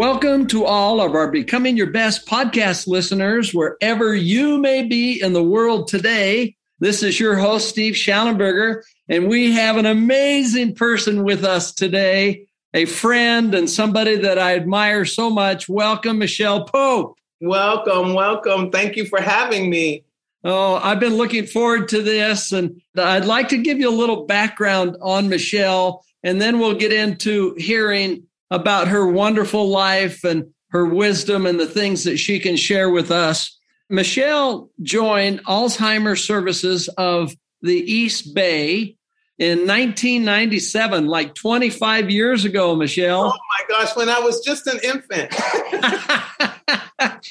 Welcome to all of our Becoming Your Best podcast listeners, wherever you may be in the world today. This is your host, Steve Shallenberger, and we have an amazing person with us today, a friend and somebody that I admire so much. Welcome, Michelle Pope. Welcome, welcome. Thank you for having me. Oh, I've been looking forward to this, and I'd like to give you a little background on Michelle, and then we'll get into hearing about her wonderful life and her wisdom and the things that she can share with us. Michelle joined Alzheimer's Services of the East Bay in 1997, like 25 years ago, Michelle. Oh my gosh, when I was just an infant.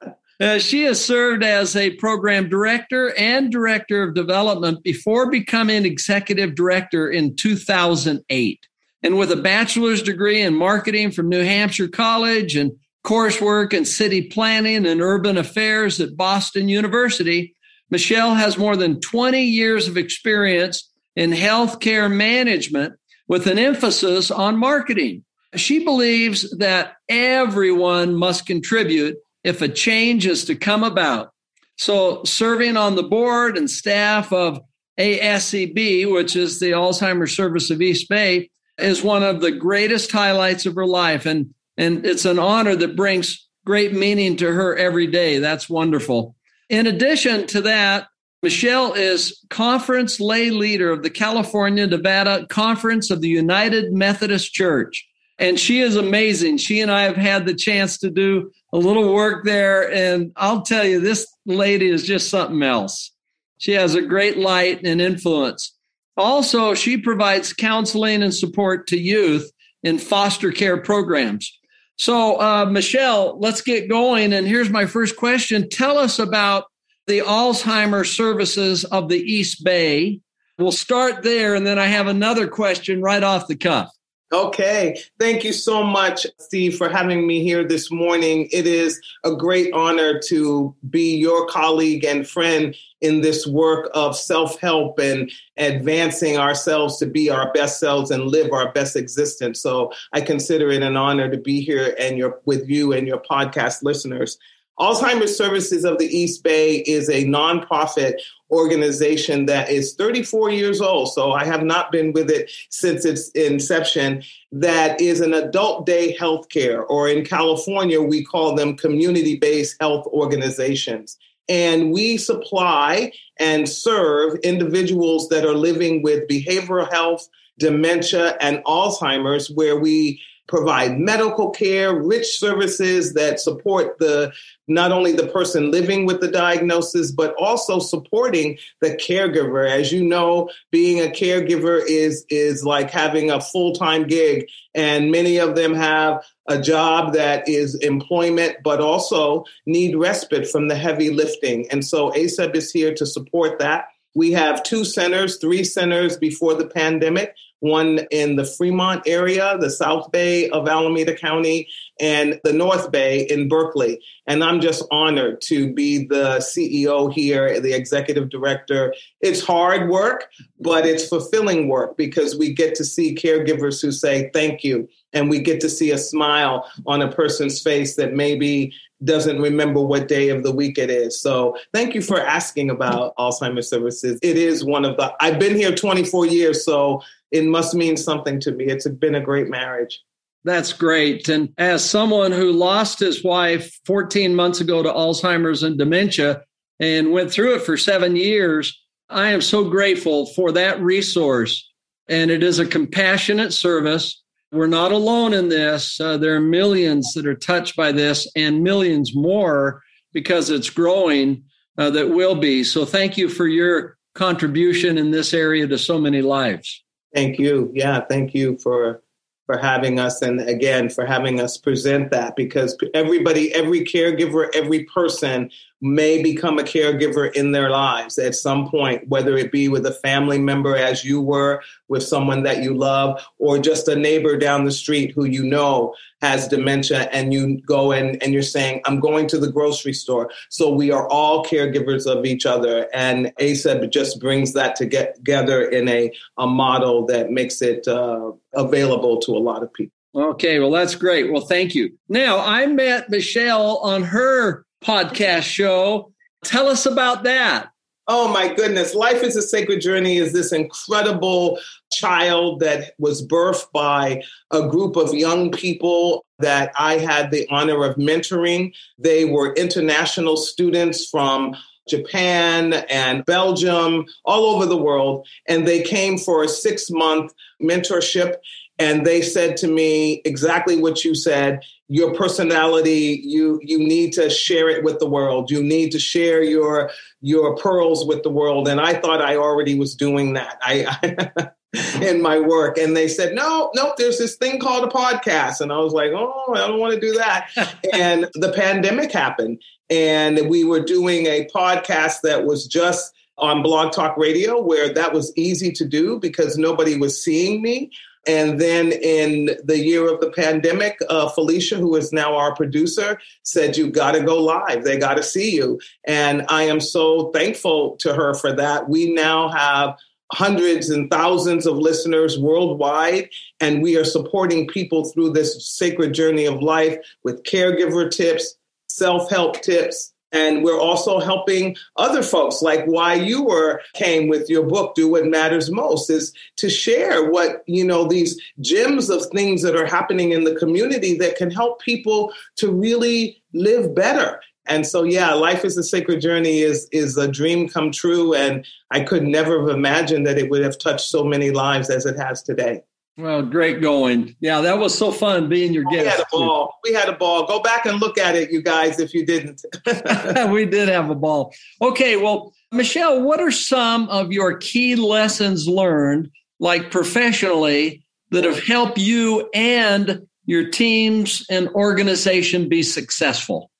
uh, she has served as a program director and director of development before becoming executive director in 2008 and with a bachelor's degree in marketing from New Hampshire College and coursework in city planning and urban affairs at Boston University, Michelle has more than 20 years of experience in healthcare management with an emphasis on marketing. She believes that everyone must contribute if a change is to come about. So, serving on the board and staff of ASEB, which is the Alzheimer's Service of East Bay, is one of the greatest highlights of her life. And, and it's an honor that brings great meaning to her every day. That's wonderful. In addition to that, Michelle is conference lay leader of the California Nevada Conference of the United Methodist Church. And she is amazing. She and I have had the chance to do a little work there. And I'll tell you, this lady is just something else. She has a great light and influence. Also, she provides counseling and support to youth in foster care programs. So, uh, Michelle, let's get going. And here's my first question Tell us about the Alzheimer's services of the East Bay. We'll start there, and then I have another question right off the cuff. Okay. Thank you so much, Steve, for having me here this morning. It is a great honor to be your colleague and friend in this work of self help and advancing ourselves to be our best selves and live our best existence. So I consider it an honor to be here and your, with you and your podcast listeners. Alzheimer's Services of the East Bay is a nonprofit organization that is 34 years old. So I have not been with it since its inception. That is an adult day healthcare, or in California, we call them community based health organizations. And we supply and serve individuals that are living with behavioral health, dementia, and Alzheimer's, where we provide medical care, rich services that support the not only the person living with the diagnosis, but also supporting the caregiver. As you know, being a caregiver is is like having a full time gig, and many of them have a job that is employment, but also need respite from the heavy lifting. And so ACEB is here to support that. We have two centers, three centers before the pandemic one in the Fremont area, the South Bay of Alameda County, and the North Bay in Berkeley. And I'm just honored to be the CEO here, the executive director. It's hard work, but it's fulfilling work because we get to see caregivers who say thank you. And we get to see a smile on a person's face that maybe doesn't remember what day of the week it is. So thank you for asking about Alzheimer's services. It is one of the, I've been here 24 years, so it must mean something to me. It's been a great marriage. That's great. And as someone who lost his wife 14 months ago to Alzheimer's and dementia and went through it for seven years, I am so grateful for that resource. And it is a compassionate service. We're not alone in this. Uh, there are millions that are touched by this and millions more because it's growing uh, that will be. So thank you for your contribution in this area to so many lives. Thank you. Yeah, thank you for for having us and again for having us present that because everybody every caregiver every person may become a caregiver in their lives at some point whether it be with a family member as you were with someone that you love or just a neighbor down the street who you know has dementia and you go in and you're saying i'm going to the grocery store so we are all caregivers of each other and ACEB just brings that together in a, a model that makes it uh, available to a lot of people. Okay, well, that's great. Well, thank you. Now, I met Michelle on her podcast show. Tell us about that. Oh my goodness. Life is a Sacred Journey is this incredible child that was birthed by a group of young people that I had the honor of mentoring. They were international students from Japan and Belgium, all over the world. And they came for a six month mentorship. And they said to me exactly what you said your personality you you need to share it with the world. You need to share your your pearls with the world. And i thought i already was doing that. I, I in my work. And they said no no there's this thing called a podcast. And i was like oh i don't want to do that. And the pandemic happened. And we were doing a podcast that was just on Blog Talk Radio, where that was easy to do because nobody was seeing me. And then in the year of the pandemic, uh, Felicia, who is now our producer, said, You got to go live. They got to see you. And I am so thankful to her for that. We now have hundreds and thousands of listeners worldwide, and we are supporting people through this sacred journey of life with caregiver tips, self help tips. And we're also helping other folks, like why you were came with your book, Do What Matters Most, is to share what, you know, these gems of things that are happening in the community that can help people to really live better. And so, yeah, life is a sacred journey is is a dream come true, and I could never have imagined that it would have touched so many lives as it has today. Well, great going. Yeah, that was so fun being your guest. We had a ball. We had a ball. Go back and look at it, you guys, if you didn't. we did have a ball. Okay, well, Michelle, what are some of your key lessons learned, like professionally, that have helped you and your teams and organization be successful?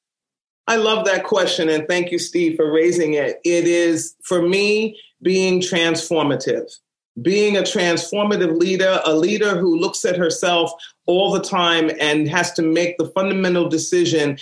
I love that question. And thank you, Steve, for raising it. It is, for me, being transformative being a transformative leader, a leader who looks at herself all the time and has to make the fundamental decision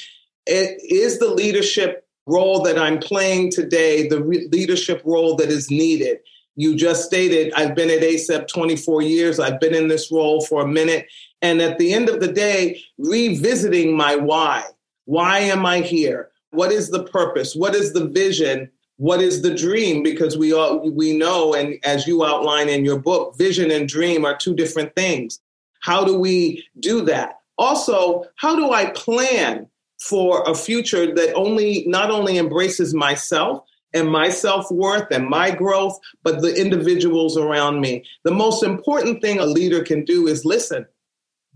it is the leadership role that I'm playing today, the re- leadership role that is needed. You just stated, I've been at ACEB 24 years, I've been in this role for a minute. And at the end of the day, revisiting my why. Why am I here? What is the purpose? What is the vision? What is the dream? Because we all we know and as you outline in your book vision and dream are two different things. How do we do that? Also how do i plan for a future that only not only embraces myself and my self-worth and my growth but the individuals around me? The most important thing a leader can do is listen.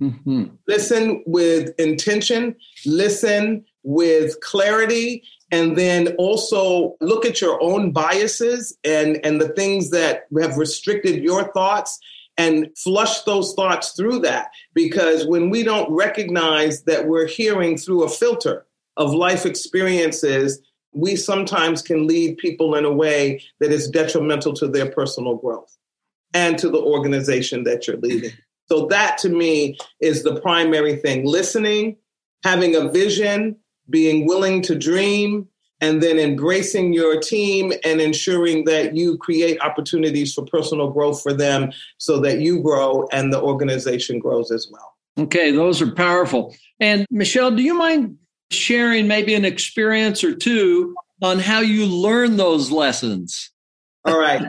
Mm-hmm. listen with intention listen with clarity and then also look at your own biases and and the things that have restricted your thoughts and flush those thoughts through that. Because when we don't recognize that we're hearing through a filter of life experiences we sometimes can lead people in a way that is detrimental to their personal growth and to the organization that you're leading. So that to me is the primary thing. Listening having a vision being willing to dream, and then embracing your team and ensuring that you create opportunities for personal growth for them so that you grow and the organization grows as well. Okay, those are powerful. And Michelle, do you mind sharing maybe an experience or two on how you learn those lessons? All right.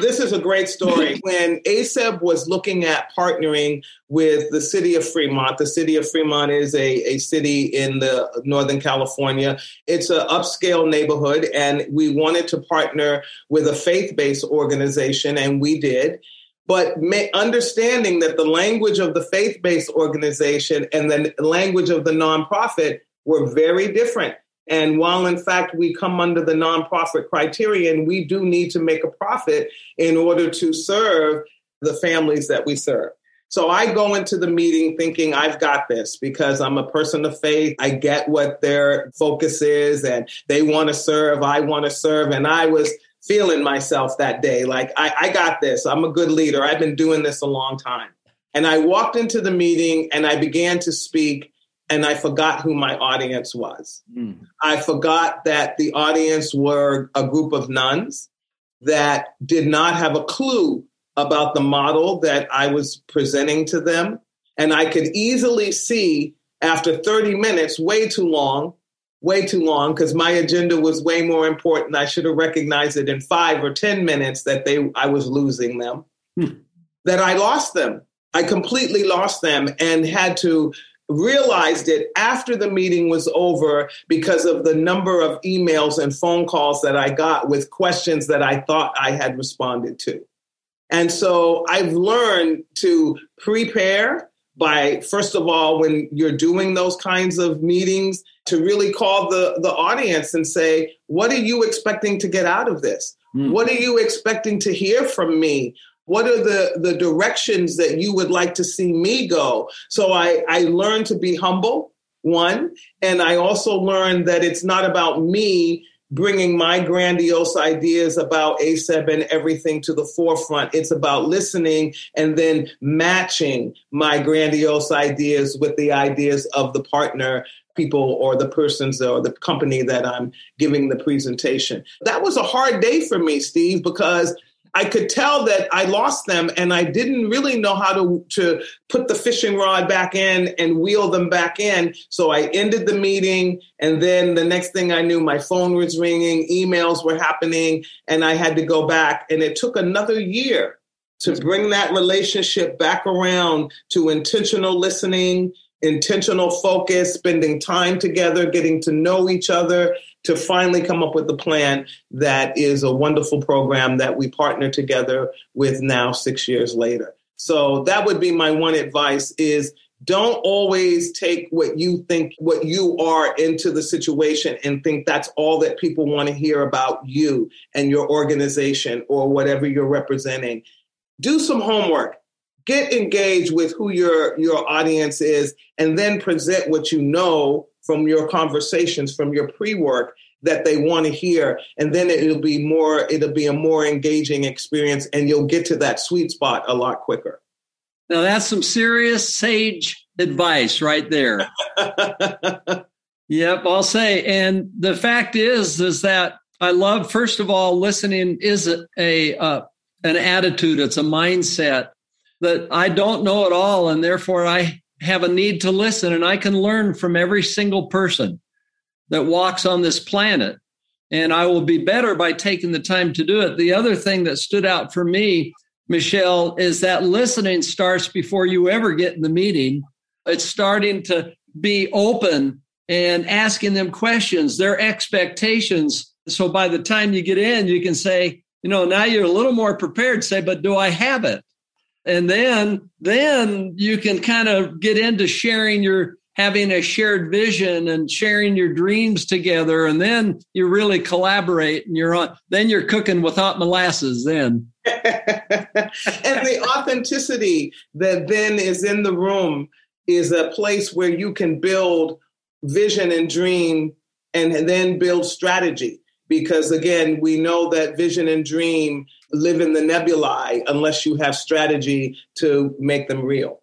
This is a great story. when ACEB was looking at partnering with the city of Fremont, the city of Fremont is a, a city in the Northern California. It's an upscale neighborhood, and we wanted to partner with a faith based organization, and we did. But may, understanding that the language of the faith based organization and the language of the nonprofit were very different. And while in fact we come under the nonprofit criterion, we do need to make a profit in order to serve the families that we serve. So I go into the meeting thinking I've got this because I'm a person of faith. I get what their focus is and they want to serve. I want to serve. And I was feeling myself that day like, I, I got this. I'm a good leader. I've been doing this a long time. And I walked into the meeting and I began to speak and I forgot who my audience was. Mm. I forgot that the audience were a group of nuns that did not have a clue about the model that I was presenting to them. And I could easily see after 30 minutes, way too long, way too long, because my agenda was way more important. I should have recognized it in five or 10 minutes that they I was losing them, hmm. that I lost them. I completely lost them and had to realized it after the meeting was over because of the number of emails and phone calls that I got with questions that I thought I had responded to. And so I've learned to prepare by, first of all, when you're doing those kinds of meetings, to really call the, the audience and say, What are you expecting to get out of this? Mm. What are you expecting to hear from me? What are the, the directions that you would like to see me go? So I, I learned to be humble, one. And I also learned that it's not about me bringing my grandiose ideas about ACEB and everything to the forefront. It's about listening and then matching my grandiose ideas with the ideas of the partner people or the persons or the company that I'm giving the presentation. That was a hard day for me, Steve, because I could tell that I lost them and I didn't really know how to, to put the fishing rod back in and wheel them back in. So I ended the meeting. And then the next thing I knew, my phone was ringing, emails were happening, and I had to go back. And it took another year to bring that relationship back around to intentional listening, intentional focus, spending time together, getting to know each other, to finally come up with a plan that is a wonderful program that we partner together with now six years later. So that would be my one advice is don't always take what you think what you are into the situation and think that's all that people want to hear about you and your organization or whatever you're representing do some homework get engaged with who your your audience is and then present what you know from your conversations, from your pre work that they want to hear. And then it'll be more, it'll be a more engaging experience and you'll get to that sweet spot a lot quicker. Now that's some serious sage advice right there. yep, I'll say. And the fact is, is that I love, first of all, listening is a, a uh, an attitude. It's a mindset that I don't know it all. And therefore I have a need to listen and I can learn from every single person that walks on this planet. And I will be better by taking the time to do it. The other thing that stood out for me, Michelle, is that listening starts before you ever get in the meeting. It's starting to be open and asking them questions, their expectations. So by the time you get in, you can say, you know, now you're a little more prepared, say, but do I have it? And then then you can kind of get into sharing your having a shared vision and sharing your dreams together. And then you really collaborate and you're on then you're cooking with hot molasses then. And the authenticity that then is in the room is a place where you can build vision and dream and then build strategy because again we know that vision and dream live in the nebulae unless you have strategy to make them real.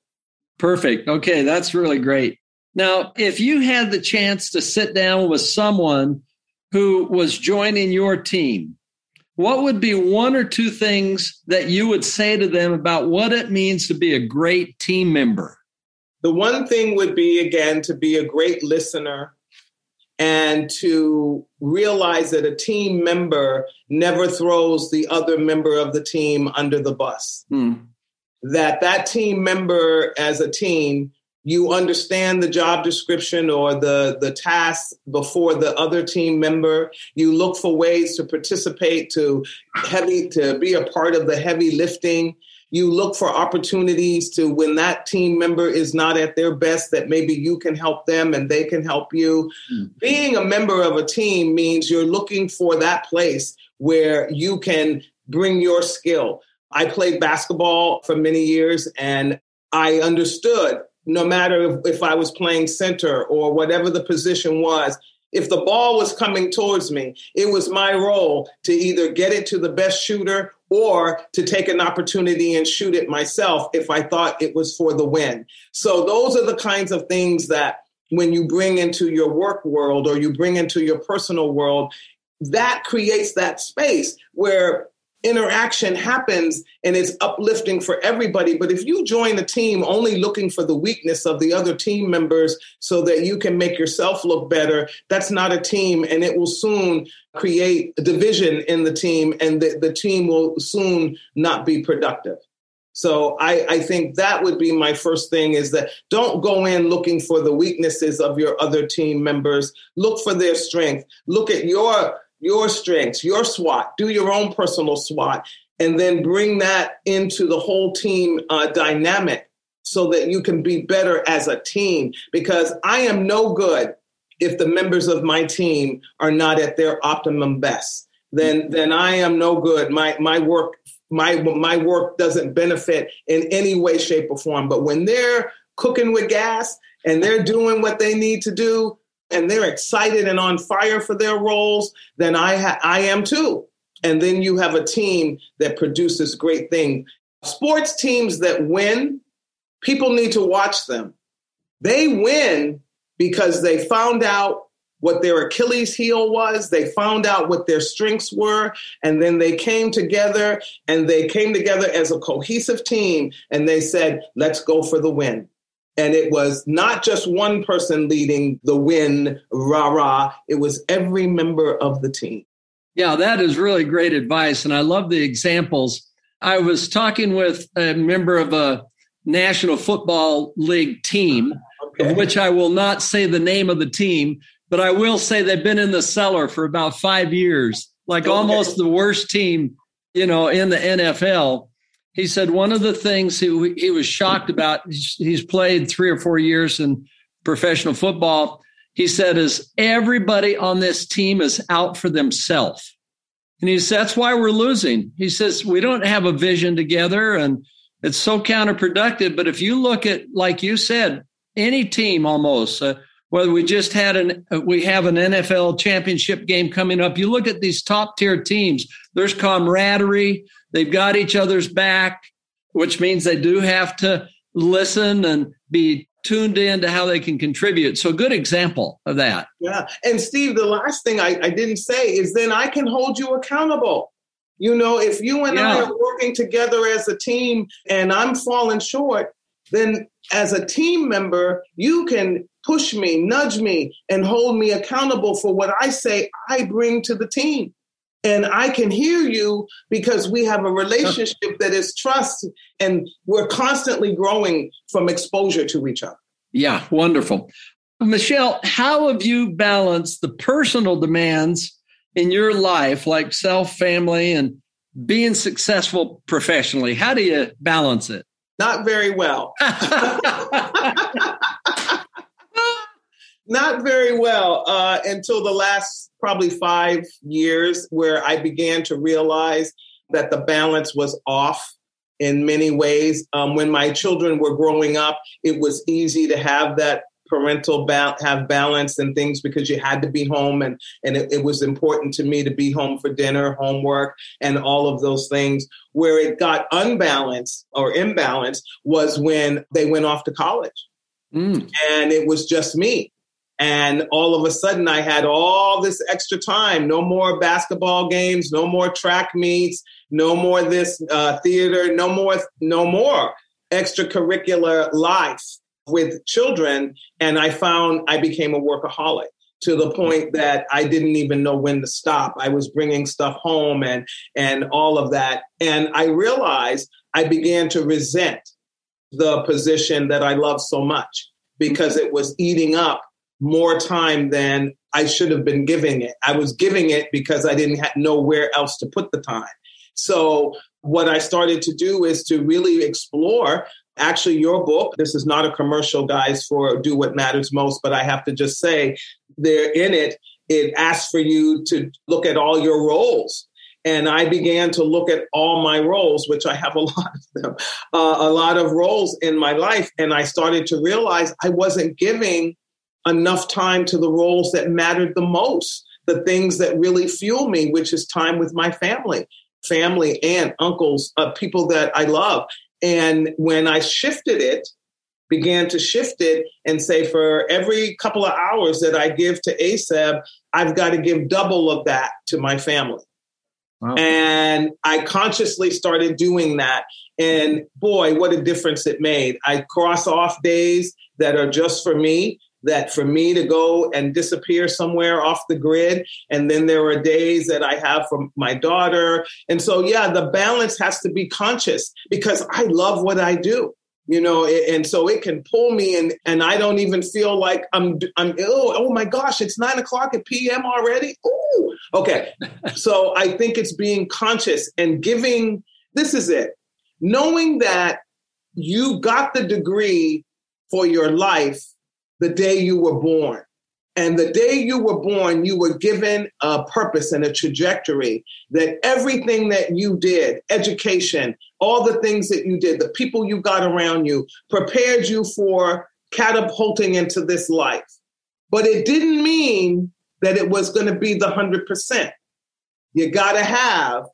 Perfect. Okay, that's really great. Now, if you had the chance to sit down with someone who was joining your team, what would be one or two things that you would say to them about what it means to be a great team member? The one thing would be, again, to be a great listener and to realize that a team member never throws the other member of the team under the bus. Mm. That that team member as a team you understand the job description or the the task before the other team member you look for ways to participate to heavy to be a part of the heavy lifting you look for opportunities to when that team member is not at their best that maybe you can help them and they can help you mm-hmm. being a member of a team means you're looking for that place where you can bring your skill i played basketball for many years and i understood no matter if, if I was playing center or whatever the position was. If the ball was coming towards me, it was my role to either get it to the best shooter or to take an opportunity and shoot it myself if I thought it was for the win. So those are the kinds of things that when you bring into your work world or you bring into your personal world, that creates that space where interaction happens and it's uplifting for everybody. But if you join a team only looking for the weakness of the other team members so that you can make yourself look better, that's not a team. And it will soon create a division in the team and the, the team will soon not be productive. So I, I think that would be my first thing is that don't go in looking for the weaknesses of your other team members. Look for their strength. Look at your your strengths, your SWOT, do your own personal SWOT, and then bring that into the whole team uh, dynamic so that you can be better as a team. Because I am no good if the members of my team are not at their optimum best. Then, then I am no good. My my work my my work doesn't benefit in any way, shape, or form. But when they're cooking with gas and they're doing what they need to do, and they're excited and on fire for their roles, then I ha- I am too. And then you have a team that produces great things. Sports teams that win, people need to watch them. They win because they found out what their Achilles heel was. They found out what their strengths were. And then they came together and they came together as a cohesive team and they said, let's go for the win. And it was not just one person leading the win, rah rah. It was every member of the team. Yeah, that is really great advice. And I love the examples. I was talking with a member of a National Football League team, okay. of which I will not say the name of the team, but I will say they've been in the cellar for about five years, like okay. almost the worst team, you know, in the NFL he said one of the things he, he was shocked about, he's played three or four years in professional football. He said, is everybody on this team is out for themselves. And he says, that's why we're losing. He says, we don't have a vision together and it's so counterproductive. But if you look at, like you said, any team almost, uh, whether we just had an, uh, we have an NFL championship game coming up, you look at these top tier teams, there's camaraderie, They've got each other's back, which means they do have to listen and be tuned in to how they can contribute. So, a good example of that. Yeah. And Steve, the last thing I, I didn't say is then I can hold you accountable. You know, if you and yeah. I are working together as a team and I'm falling short, then as a team member, you can push me, nudge me, and hold me accountable for what I say I bring to the team and I can hear you because we have a relationship that is trust and we're constantly growing from exposure to each other. Yeah, wonderful. Michelle, how have you balanced the personal demands in your life, like self, family, and being successful professionally? How do you balance it? Not very well. Not very well uh, until the last probably five years where I began to realize that the balance was off in many ways. Um, when my children were growing up, it was easy to have that parental ba- have balance and things because you had to be home and and it, it, was important to me to be home for dinner homework and all of those things where it got unbalanced or imbalanced was when they went off to college mm. and it was just me and all of a sudden, I had all this extra time. No more basketball games, no more track meets, no more this uh, theater, no more, no more extracurricular life with children. And I found I became a workaholic. to the point that I didn't even know when to stop. I was bringing stuff home and and all of that. And I realized I began to resent the position that I love so much because it was eating up more time than I should have been giving it. I was giving it because I didn't know where else to put the time. So what I started to do is to really explore actually your book this is not a commercial guys for do what matters most but i have to just say there in it it asks for you to look at all your roles and I began to look at all my roles, which I have a lot of them, uh, a lot of roles in my life. And I started to realize I wasn't giving enough time to the roles that mattered the most, the things that really fuel me, which is time with my family, family, and uncles, uh, people that I love. And when I shifted it, began to shift it and say, for every couple of hours that I give to ASEB, I've got to give double of that to my family. Wow. And I consciously started doing that. And boy, what a difference it made. I cross off days that are just for me, that for me to go and disappear somewhere off the grid. And then there are days that I have for my daughter. And so, yeah, the balance has to be conscious because I love what I do you know and so it can pull me and and i don't even feel like i'm i'm ill oh my gosh it's nine o'clock at pm already Ooh. okay so i think it's being conscious and giving this is it knowing that you got the degree for your life the day you were born and the day you were born, you were given a purpose and a trajectory that everything that you did, education, all the things that you did, the people you got around you, prepared you for catapulting into this life. But it didn't mean that it was going to be the 100%. You got to have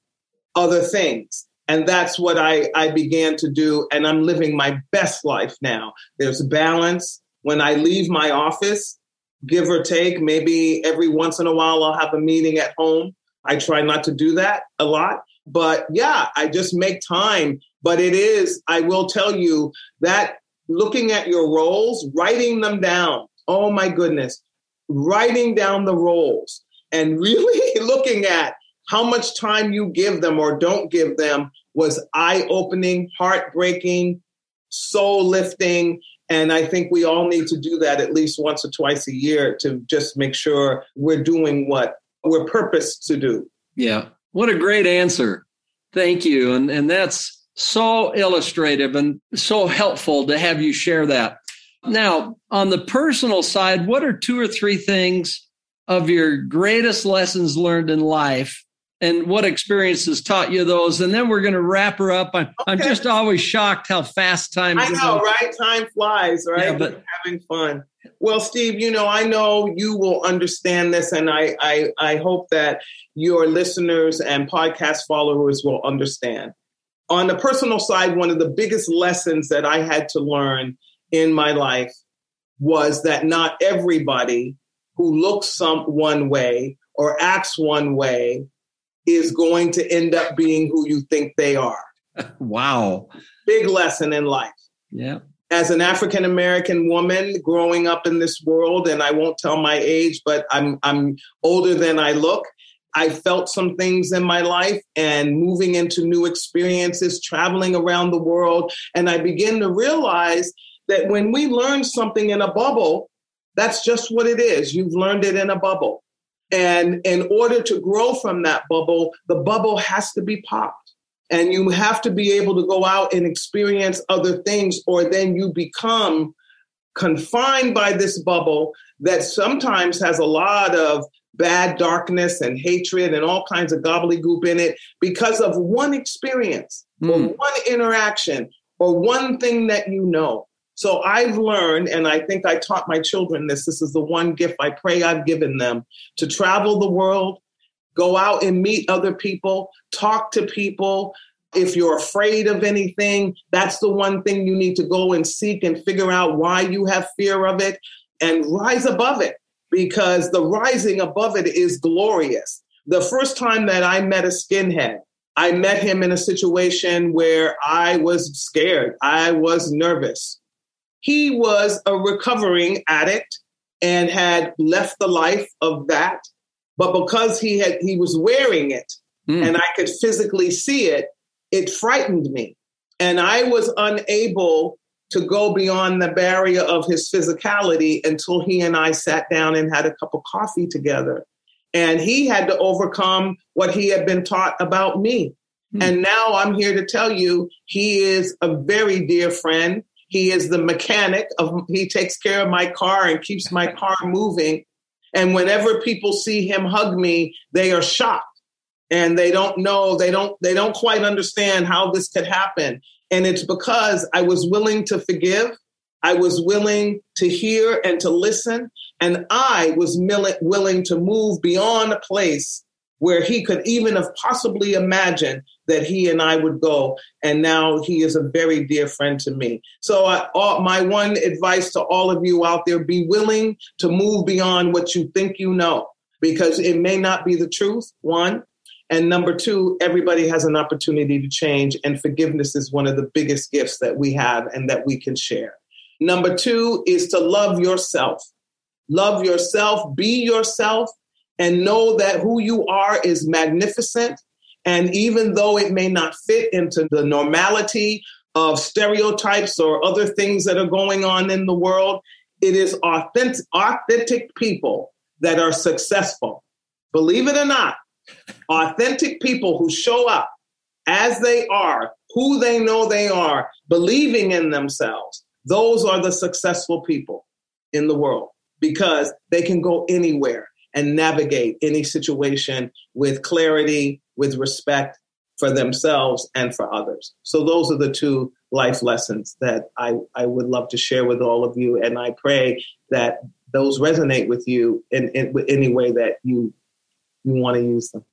other things. And that's what I, I began to do. And I'm living my best life now. There's balance. When I leave my office, give or take. Maybe every once in a while I'll have a meeting at home. I try not to do that a lot. But yeah, I just make time. But it is, I will tell you that looking at your roles, writing them down. Oh my goodness. Writing down the roles and really looking at how much time you give them or don't give them was eye opening, heartbreaking, soul lifting, and I think we all need to do that at least once or twice a year to just make sure we're doing what we're purposed to do. Yeah. What a great answer. Thank you. And, and that's so illustrative and so helpful to have you share that. Now, on the personal side, what are two or three things of your greatest lessons learned in life and what experiences taught you those. And then we're going to wrap her up. I'm, okay. I'm just always shocked how fast time. I know, right? Time flies, right? Yeah, but having fun. Well, Steve, you know, I know you will understand this, and I, I, I hope that your listeners and podcast followers will understand. On the personal side, one of the biggest lessons that I had to learn in my life was that not everybody who looks some one way or acts one way is going to end up being who you think they are. wow. Big lesson in life. Yeah. As an African American woman growing up in this world, and I won't tell my age, but I'm I'm older than I look. I felt some things in my life and moving into new experiences, traveling around the world. And I begin to realize that when we learn something in a bubble, that's just what it is. You've learned it in a bubble. And in order to grow from that bubble, the bubble has to be popped. And you have to be able to go out and experience other things, or then you become confined by this bubble that sometimes has a lot of bad darkness and hatred and all kinds of gobbledygook in it because of one experience mm. or one interaction or one thing that you know. So I've learned, and I think I taught my children this. This is the one gift I pray I've given them to travel the world, go out and meet other people, talk to people. If you're afraid of anything, that's the one thing you need to go and seek and figure out why you have fear of it and rise above it because the rising above it is glorious. The first time that I met a skinhead, I met him in a situation where I was scared. I was nervous. He was a recovering addict and had left the life of that. But because he had he was wearing it mm. and I could physically see it, it frightened me. And I was unable to go beyond the barrier of his physicality until he and I sat down and had a cup of coffee together. And he had to overcome what he had been taught about me. Mm. And now I'm here to tell you he is a very dear friend. He is the mechanic of he takes care of my car and keeps my car moving. And whenever people see him hug me, they are shocked and they don't know, they don't they don't quite understand how this could happen. And it's because I was willing to forgive. I was willing to hear and to listen. And I was willing to move beyond a place where he could even have possibly imagined that he and I would go. And now he is a very dear friend to me. So, I, all, my one advice to all of you out there be willing to move beyond what you think you know, because it may not be the truth, one. And number two, everybody has an opportunity to change, and forgiveness is one of the biggest gifts that we have and that we can share. Number two is to love yourself. Love yourself, be yourself, and know that who you are is magnificent. And even though it may not fit into the normality of stereotypes or other things that are going on in the world, it is authentic, authentic people that are successful. Believe it or not, authentic people who show up as they are, who they know they are, believing in themselves, those are the successful people in the world because they can go anywhere and navigate any situation with clarity, with respect for themselves and for others. So those are the two life lessons that I, I would love to share with all of you. And I pray that those resonate with you in, in any way that you you want to use them.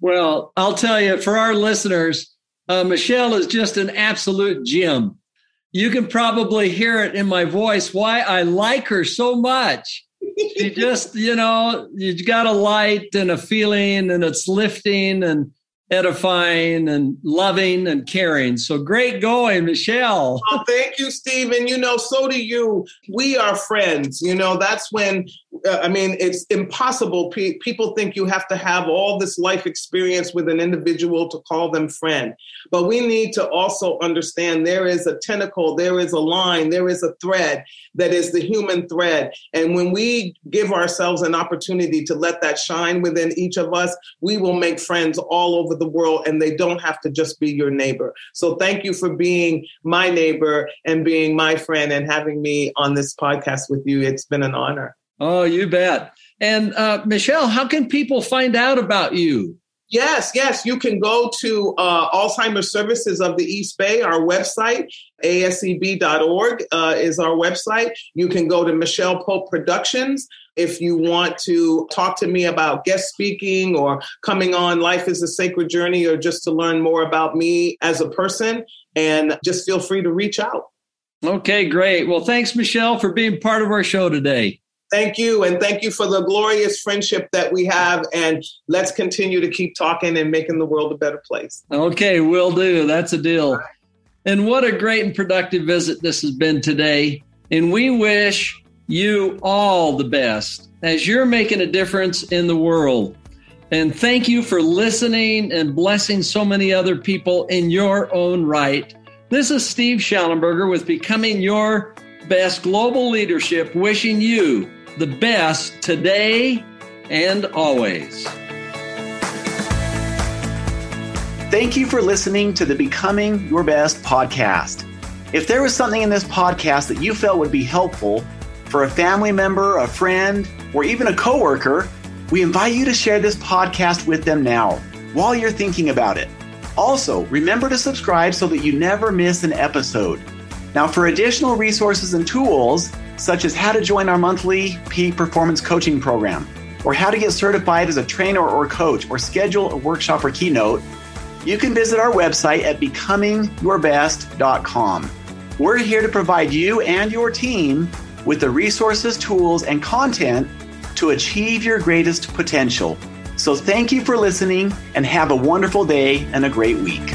Well, I'll tell you, for our listeners, uh, Michelle is just an absolute gem. You can probably hear it in my voice why I like her so much. She just, you know, you got a light and a feeling, and it's lifting and edifying and loving and caring. So great going, Michelle. Oh, thank you, Stephen. You know, so do you. We are friends. You know, that's when, uh, I mean, it's impossible. P- people think you have to have all this life experience with an individual to call them friend. But we need to also understand there is a tentacle, there is a line, there is a thread that is the human thread. And when we give ourselves an opportunity to let that shine within each of us, we will make friends all over the world and they don't have to just be your neighbor. So thank you for being my neighbor and being my friend and having me on this podcast with you. It's been an honor. Oh, you bet. And uh, Michelle, how can people find out about you? Yes, yes. You can go to uh, Alzheimer's Services of the East Bay, our website, aseb.org uh, is our website. You can go to Michelle Pope Productions if you want to talk to me about guest speaking or coming on Life is a Sacred Journey or just to learn more about me as a person. And just feel free to reach out. Okay, great. Well, thanks, Michelle, for being part of our show today. Thank you. And thank you for the glorious friendship that we have. And let's continue to keep talking and making the world a better place. Okay, we'll do. That's a deal. And what a great and productive visit this has been today. And we wish you all the best as you're making a difference in the world. And thank you for listening and blessing so many other people in your own right. This is Steve Shallenberger with Becoming Your Best Global Leadership, wishing you the best today and always. Thank you for listening to the Becoming Your Best podcast. If there was something in this podcast that you felt would be helpful for a family member, a friend, or even a coworker, we invite you to share this podcast with them now while you're thinking about it. Also, remember to subscribe so that you never miss an episode. Now, for additional resources and tools, such as how to join our monthly peak performance coaching program, or how to get certified as a trainer or coach, or schedule a workshop or keynote, you can visit our website at becomingyourbest.com. We're here to provide you and your team with the resources, tools, and content to achieve your greatest potential. So, thank you for listening and have a wonderful day and a great week.